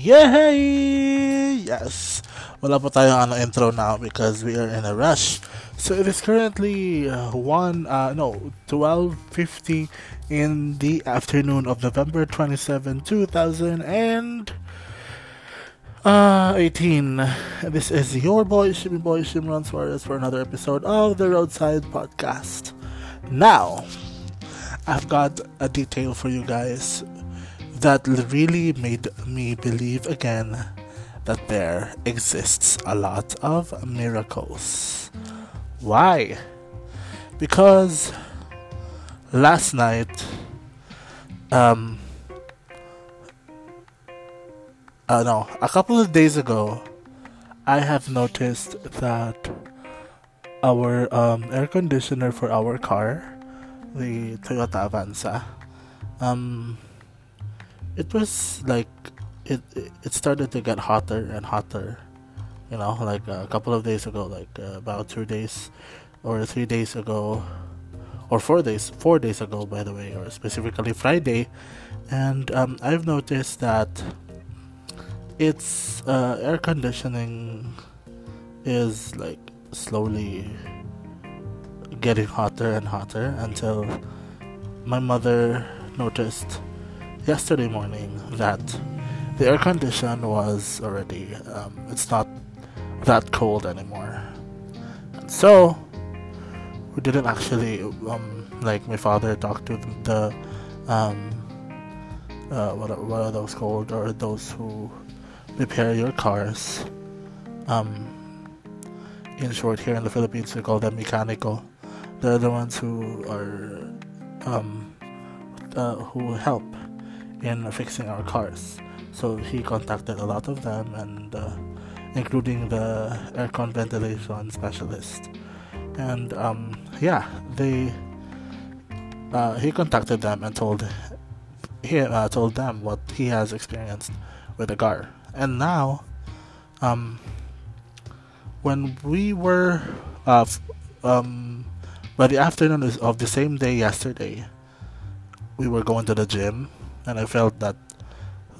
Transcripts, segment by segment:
Yay! Yes! Wala po tayong ano, intro now because we are in a rush. So it is currently uh, 1, uh, no, 12.50 in the afternoon of November 27, 2000 and... Uh, 18. This is your boy, Shimmy Boy, Shimron Suarez for another episode of the Roadside Podcast. Now, I've got a detail for you guys that really made me believe again that there exists a lot of miracles. Why? Because last night, um, uh, no, a couple of days ago, I have noticed that our um, air conditioner for our car, the Toyota Avanza, um, it was like it it started to get hotter and hotter you know like a couple of days ago like uh, about two days or three days ago or four days four days ago by the way or specifically friday. And um, i've noticed that its uh, air conditioning is like slowly getting hotter and hotter until my mother noticed yesterday morning that the air condition was already um, it's not that cold anymore. And so we didn't actually um, like my father talked to the um, uh, what, are, what are those called? Or those who repair your cars. Um, in short here in the philippines we call them mechanical. They're the ones who are um, uh, who help in fixing our cars. So he contacted a lot of them, and uh, including the aircon ventilation specialist. And um, yeah, they uh, he contacted them and told he uh, told them what he has experienced with the car. And now, um, when we were uh, um, by the afternoon of the same day yesterday, we were going to the gym and I felt that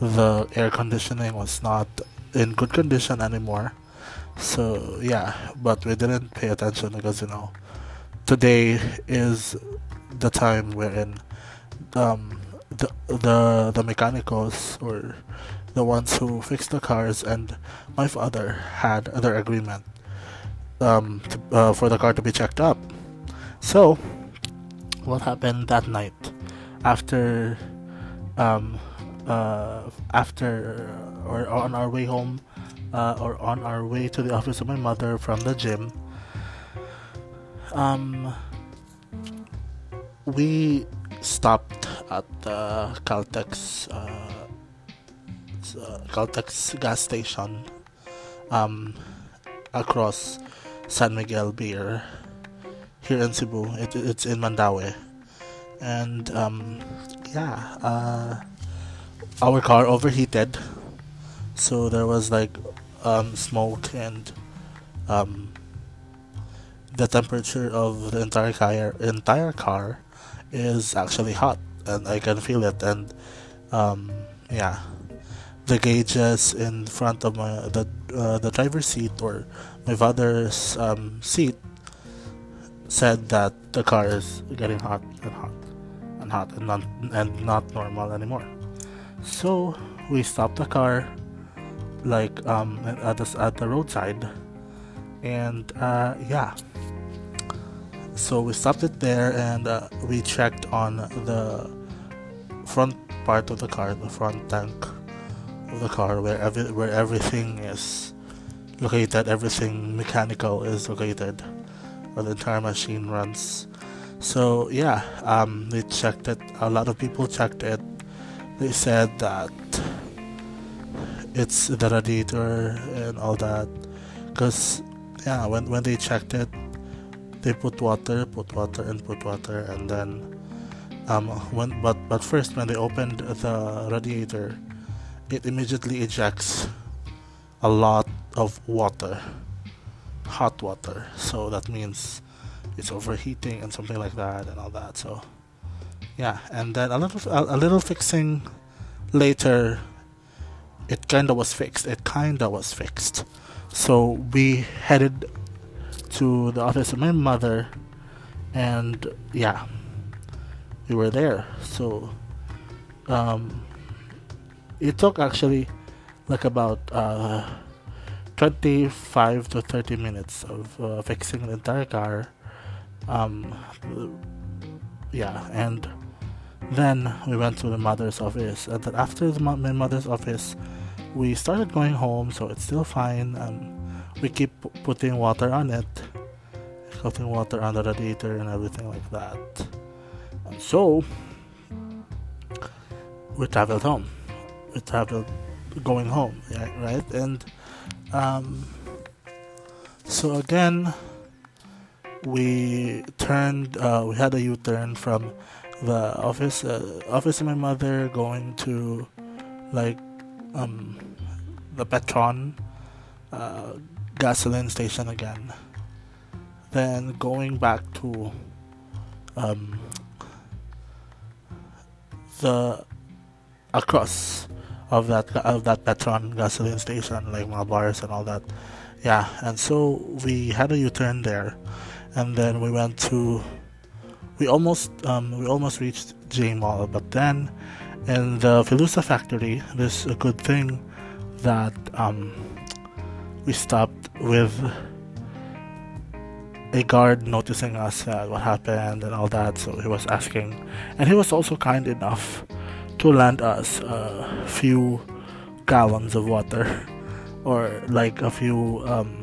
the air conditioning was not in good condition anymore. So yeah, but we didn't pay attention because you know today is the time wherein um, the the the mechanicals or the ones who fix the cars and my father had their agreement um, to, uh, for the car to be checked up. So what happened that night after um, uh, after or on our way home uh, or on our way to the office of my mother from the gym um, we stopped at the Caltex uh, Caltex gas station um, across San Miguel Beer here in Cebu. It, it's in Mandaue, and um, yeah, uh, our car overheated, so there was like um, smoke and um, the temperature of the entire car entire car is actually hot, and I can feel it. And um, yeah, the gauges in front of my the uh, the driver's seat or my father's um, seat said that the car is getting hot and hot hot and not and not normal anymore. So we stopped the car like um at the at the roadside and uh, yeah so we stopped it there and uh, we checked on the front part of the car the front tank of the car where every where everything is located everything mechanical is located where the entire machine runs so yeah, um, they checked it. A lot of people checked it. They said that it's the radiator and all that. Cause yeah, when when they checked it, they put water, put water, and put water, and then um, when but but first when they opened the radiator, it immediately ejects a lot of water, hot water. So that means it's overheating and something like that and all that. So yeah, and then a little a, a little fixing later, it kinda was fixed. It kinda was fixed. So we headed to the office of my mother, and yeah, we were there. So um, it took actually like about uh, 25 to 30 minutes of uh, fixing the entire car. Um, yeah, and then we went to the mother's office, and then after the, my mother's office, we started going home. So it's still fine. Um, we keep putting water on it, putting water on the radiator and everything like that. And so we traveled home. We traveled going home, yeah, right? And um, so again, we turned. Uh, we had a U-turn from the office, uh, office of my mother, going to like um, the Petron uh, gasoline station again. Then going back to um, the across of that of that Petron gasoline station, like my bars and all that. Yeah, and so we had a U-turn there, and then we went to. We almost um, we almost reached J Mall, but then in the Filusa factory, there's a good thing that um, we stopped with a guard noticing us uh, what happened and all that. So he was asking, and he was also kind enough to lend us a few gallons of water or like a few um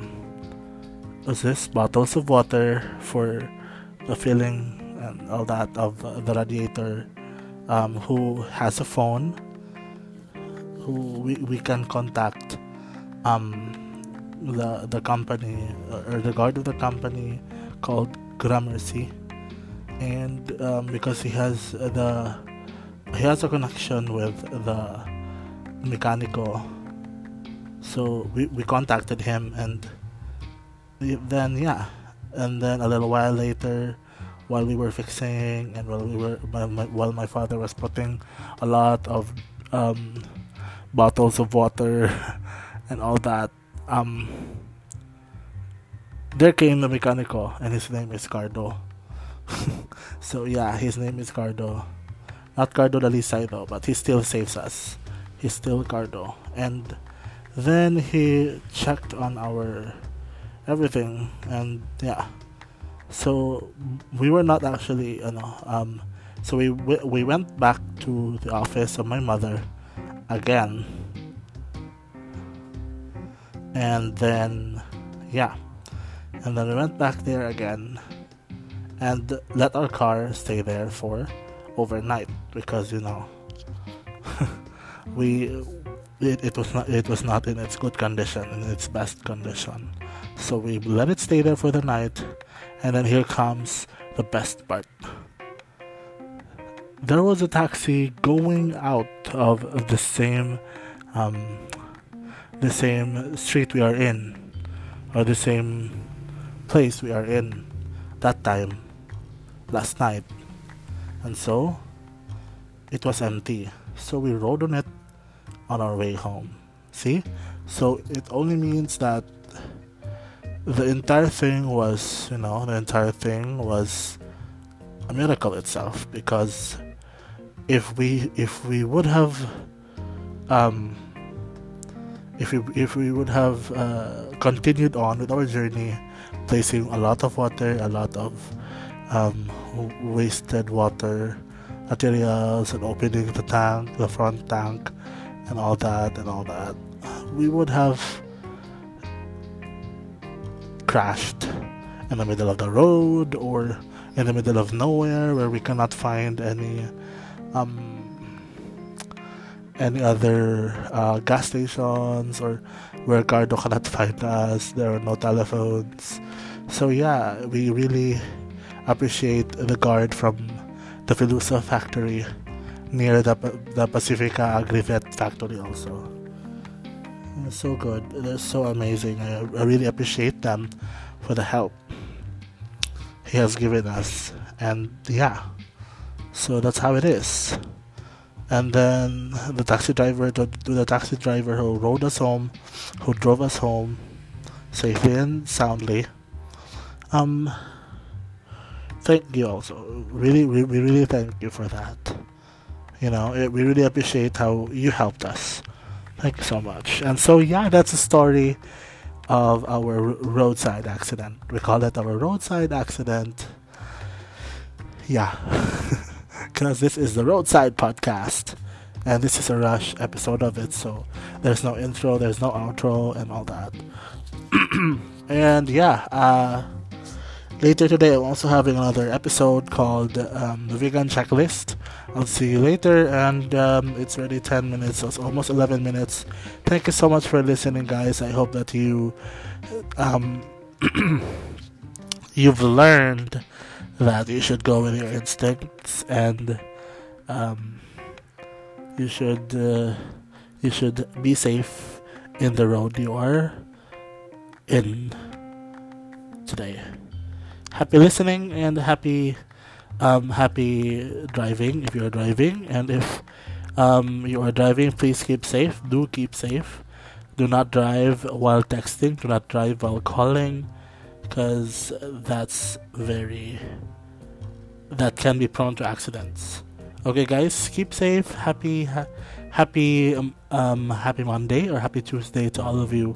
what's this bottles of water for the filling and all that of the radiator um, who has a phone who we, we can contact um, the the company or the guard of the company called Gramercy. And um, because he has the he has a connection with the mechanico so we, we contacted him and then yeah and then a little while later while we were fixing and while we were my, my, while my father was putting a lot of um, bottles of water and all that um, there came the mechanico and his name is Cardo so yeah his name is Cardo not Cardo Dalisay though, but he still saves us. He's still Cardo. And then he checked on our everything and yeah. So we were not actually you know um so we we went back to the office of my mother again. And then yeah. And then we went back there again and let our car stay there for overnight because you know we it, it was not it was not in its good condition in its best condition. So we let it stay there for the night and then here comes the best part. There was a taxi going out of the same um, the same street we are in or the same place we are in that time last night. And so it was empty. So we rode on it on our way home. See? So it only means that the entire thing was, you know, the entire thing was a miracle itself because if we if we would have um if we if we would have uh, continued on with our journey placing a lot of water a lot of um, wasted water materials and opening the tank, the front tank, and all that and all that, we would have crashed in the middle of the road or in the middle of nowhere where we cannot find any um, any other uh, gas stations or where Cardo cannot find us. There are no telephones. So yeah, we really appreciate the guard from the Filusa factory near the, the Pacifica Agrivet factory also. So good. They're so amazing. I, I really appreciate them for the help he has given us. And yeah, so that's how it is. and then the taxi driver the taxi driver who rode us home, who drove us home safely and soundly. Um, thank you also. Really, we, we really thank you for that. You know, it, we really appreciate how you helped us. Thank you so much. And so, yeah, that's the story of our roadside accident. We call it our roadside accident. Yeah. because this is the roadside podcast and this is a rush episode of it so there's no intro there's no outro and all that and yeah uh, later today i'm also having another episode called um, the vegan checklist i'll see you later and um, it's already 10 minutes so it's almost 11 minutes thank you so much for listening guys i hope that you um, you've learned that you should go with your instincts and um, you should uh, you should be safe in the road you are in today. Happy listening and happy um, happy driving if you're driving and if um, you are driving please keep safe do keep safe do not drive while texting do not drive while calling because that's very that can be prone to accidents. Okay, guys, keep safe. Happy, ha- happy, um, um, happy Monday or happy Tuesday to all of you.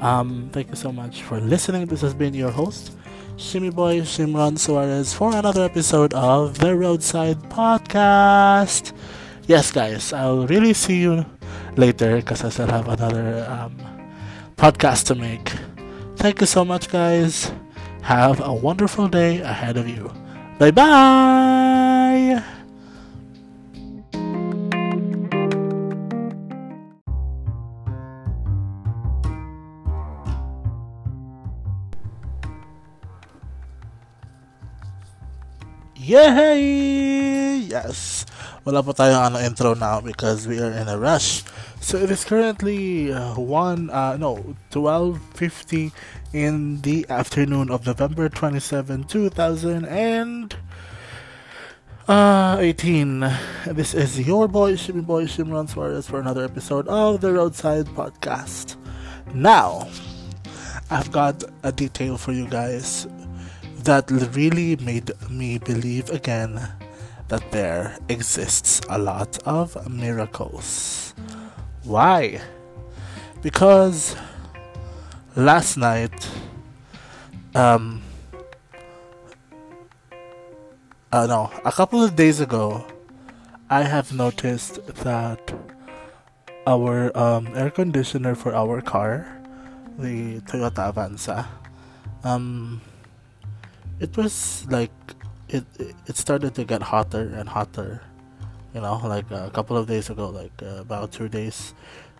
Um, thank you so much for listening. This has been your host, Shimmy Boy Shimron Suarez, for another episode of the Roadside Podcast. Yes, guys, I'll really see you later because I still have another um, podcast to make. Thank you so much, guys. Have a wonderful day ahead of you. Bye bye. Yay! Yes! Wala pa tayong ano intro now because we are in a rush. So it is currently uh, 1, uh, no, 12.50 in the afternoon of November 27, 2018. Uh, this is your boy, Shimmy Boy, Shimron Suarez, for another episode of the Roadside Podcast. Now, I've got a detail for you guys that really made me believe again that there exists a lot of miracles. Why? Because last night, um, uh, no, a couple of days ago, I have noticed that our um, air conditioner for our car, the Toyota Avanza, um, it was like it it started to get hotter and hotter. You know, like a couple of days ago, like uh, about two days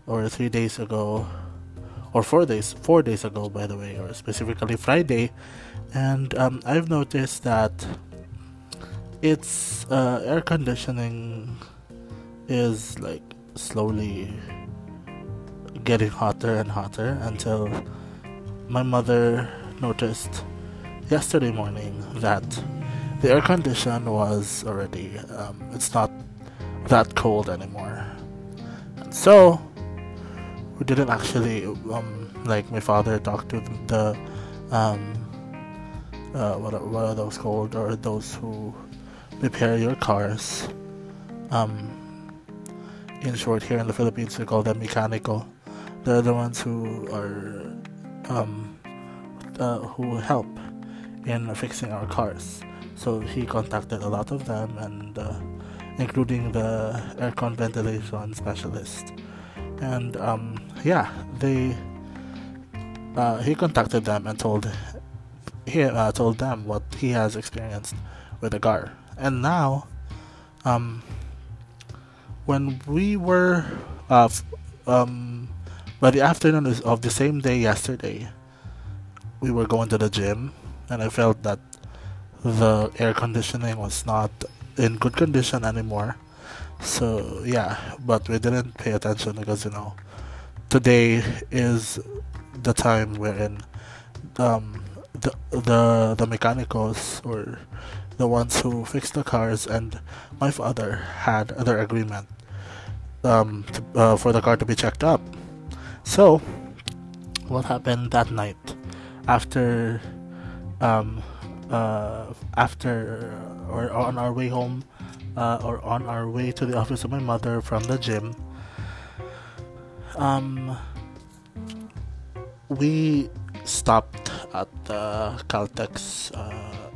or three days ago, or four days four days ago by the way or specifically friday and um, i've noticed that its uh, air conditioning is like slowly getting hotter and hotter until my mother noticed yesterday morning that the air condition was already um, it's not that cold anymore. And so we didn't actually um like my father talked to the um uh what are, what are those called? Or those who repair your cars. Um in short here in the Philippines we call them mechanical. They're the ones who are um uh, who help in fixing our cars. So he contacted a lot of them and uh, including the aircon ventilation specialist. And um, yeah, they uh, he contacted them and told he uh, told them what he has experienced with the car, and now, um, when we were uh, f- um, by the afternoon of the same day yesterday, we were going to the gym, and I felt that the air conditioning was not in good condition anymore so yeah, but we didn't pay attention because you know today is the time wherein um, the the the mechanicals or the ones who fixed the cars and my father had their agreement um, to, uh, for the car to be checked up. So, what happened that night after um, uh, after or on our way home uh, or on our way to the office of my mother from the gym? Um, we stopped at the Caltex uh,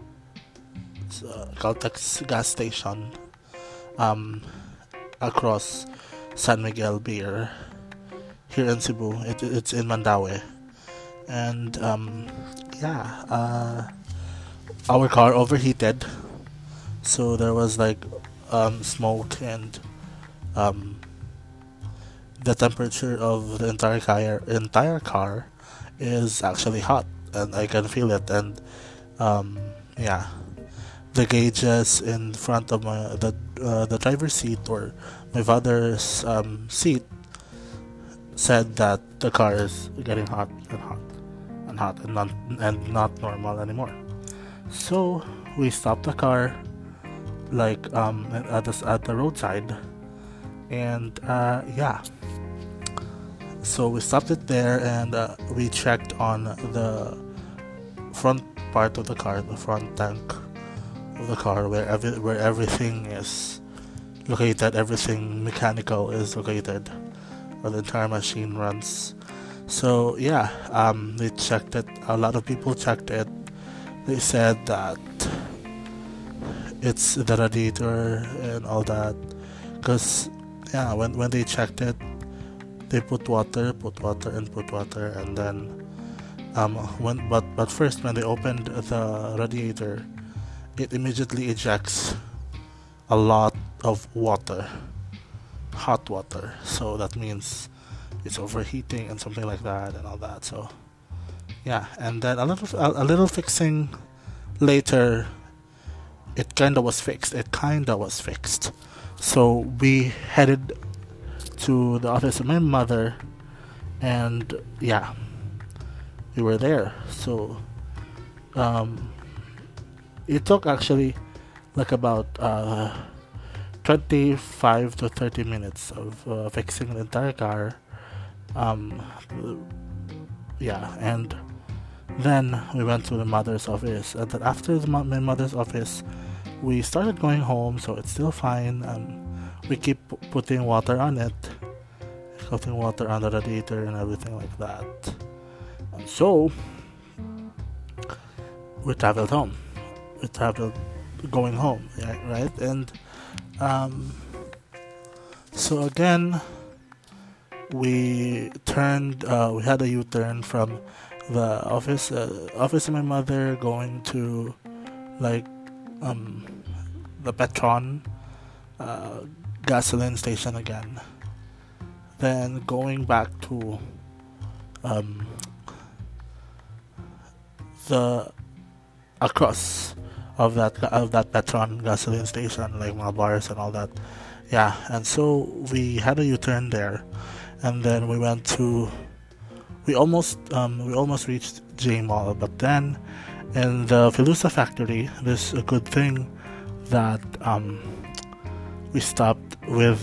uh, Caltex gas station um, across San Miguel Beer here in Cebu. It, it's in Mandaue, and um, yeah, uh, our car overheated, so there was like um, smoke and um, the temperature of the entire car entire car is actually hot and I can feel it. And um, yeah the gauges in front of my the uh, the driver's seat or my father's um, seat said that the car is getting hot and hot hot and not and not normal anymore. So we stopped the car like um, at the at the roadside, and uh, yeah. So we stopped it there and uh, we checked on the front part of the car, the front tank of the car, where every, where everything is located, everything mechanical is located, where the entire machine runs. So yeah, um, they checked it. A lot of people checked it. They said that it's the radiator and all that. Cause yeah, when when they checked it, they put water, put water, and put water, and then um, when but but first when they opened the radiator, it immediately ejects a lot of water, hot water. So that means it's overheating and something like that and all that. So yeah, and then a little a, a little fixing later. It kinda was fixed. It kinda was fixed. So we headed to the office of my mother, and yeah, we were there. So um, it took actually like about uh, 25 to 30 minutes of uh, fixing the entire car. Um, yeah, and then we went to the mother's office. And then after the, mother's office, we started going home, so it's still fine. Um, we keep putting water on it, putting water on the radiator and everything like that. And so we traveled home. We traveled going home, right? And um, so again, we turned. Uh, we had a U-turn from the office, uh, office of my mother, going to like um, the Petron uh, gasoline station again. Then going back to um, the across of that of that Petron gasoline station, like my bars and all that. Yeah, and so we had a U-turn there, and then we went to. We almost um, we almost reached J Mall, but then in the Filusa factory, there's a good thing that um, we stopped with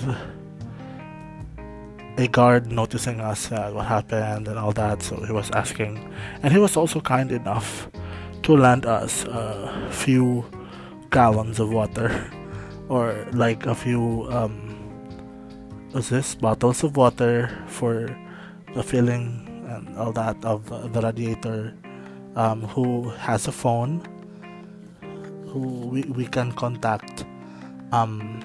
a guard noticing us uh, what happened and all that so he was asking and he was also kind enough to lend us a few gallons of water or like a few um what's this bottles of water for the filling and all that of the radiator um, who has a phone who we, we can contact um,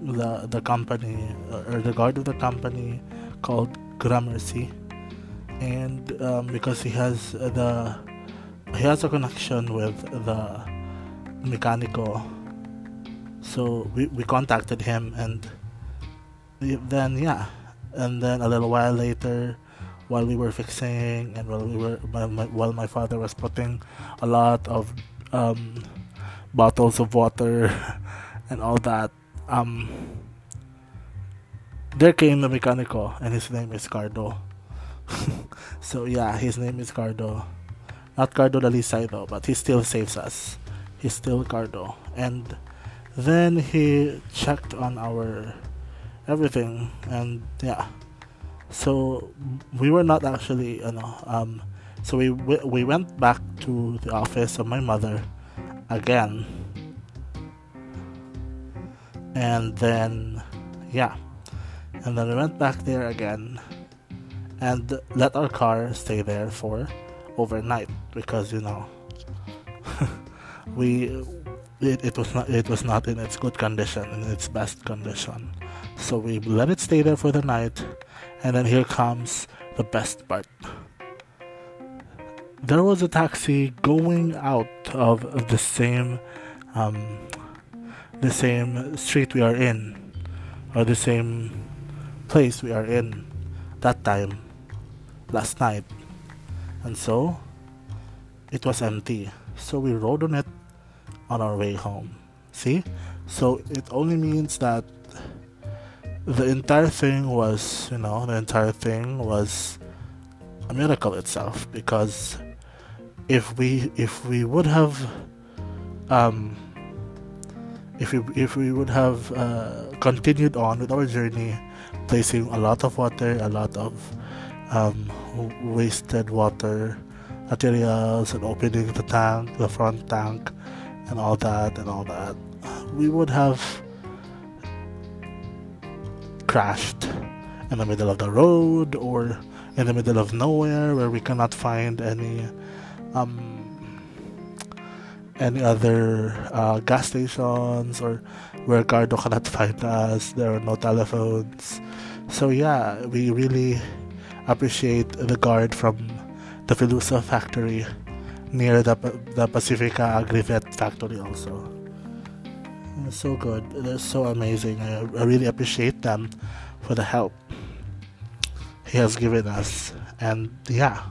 the the company or the guard of the company called Gramercy. And um, because he has the he has a connection with the mechanical. So we, we contacted him and then yeah and then a little while later while we were fixing and while we were my, my, while my father was putting a lot of um, bottles of water and all that um, there came the mechanical and his name is Cardo so yeah his name is Cardo Not Cardo Dalisay though, but he still saves us. He's still Cardo. And then he checked on our everything and yeah. So we were not actually, you know, um, so we we went back to the office of my mother again. And then yeah. And then we went back there again and let our car stay there for overnight because you know we it, it was not it was not in its good condition in its best condition. So we let it stay there for the night and then here comes the best part. There was a taxi going out of the same um, the same street we are in or the same place we are in that time last night. And so it was empty. So we rode on it on our way home. See? So it only means that the entire thing was, you know, the entire thing was a miracle itself because if we if we would have um if we if we would have uh, continued on with our journey placing a lot of water a lot of um, wasted water materials and opening the tank, the front tank, and all that and all that, we would have crashed in the middle of the road or in the middle of nowhere where we cannot find any um, any other uh, gas stations or where Cardo cannot find us. There are no telephones. So yeah, we really appreciate the guard from the Filusa factory near the, the Pacifica Agrivet factory also. So good. They're so amazing. I, I really appreciate them for the help he has given us. And yeah,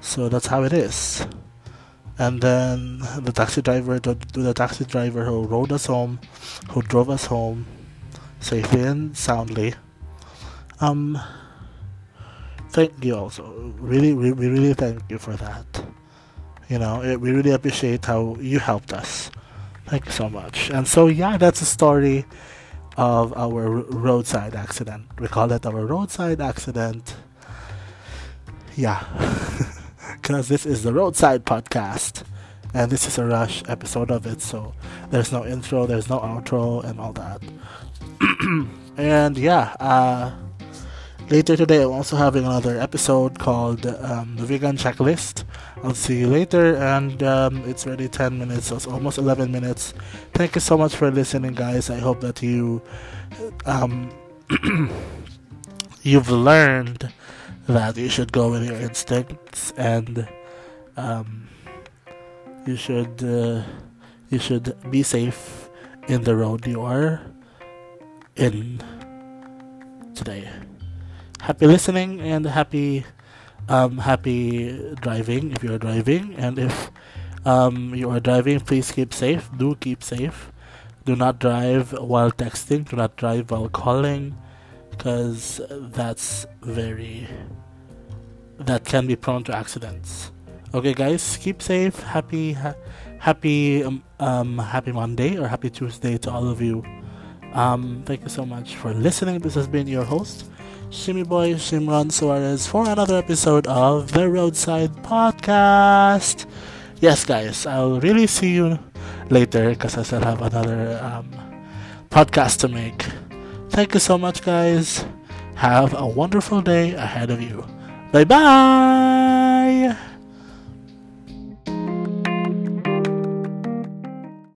so that's how it is. And then the taxi driver, the taxi driver who rode us home, who drove us home safely and soundly. Um, thank you also. Really, we, we really thank you for that. You know, it, we really appreciate how you helped us. Thank you so much. And so, yeah, that's a story of our roadside accident. We call it our roadside accident. Yeah, because this is the roadside podcast, and this is a rush episode of it. So there's no intro, there's no outro, and all that. and yeah, uh, Later today, I'm also having another episode called um, the Vegan Checklist. I'll see you later, and um, it's already 10 minutes, so it's almost 11 minutes. Thank you so much for listening, guys. I hope that you um, you've learned that you should go with your instincts and um, you should uh, you should be safe in the road you are in today happy listening and happy um, happy driving if you're driving. And if um, you are driving please keep safe. Do keep safe. Do not drive while texting. Do not drive while calling because that's very that can be prone to accidents. Okay guys keep safe. Happy ha- happy um, um, happy monday or happy tuesday to all of you. Um, thank you so much for listening. This has been your host Shimmy Boy Shimron Suarez for another episode of the Roadside Podcast. Yes, guys, I'll really see you later because I still have another um, podcast to make. Thank you so much, guys. Have a wonderful day ahead of you. Bye bye.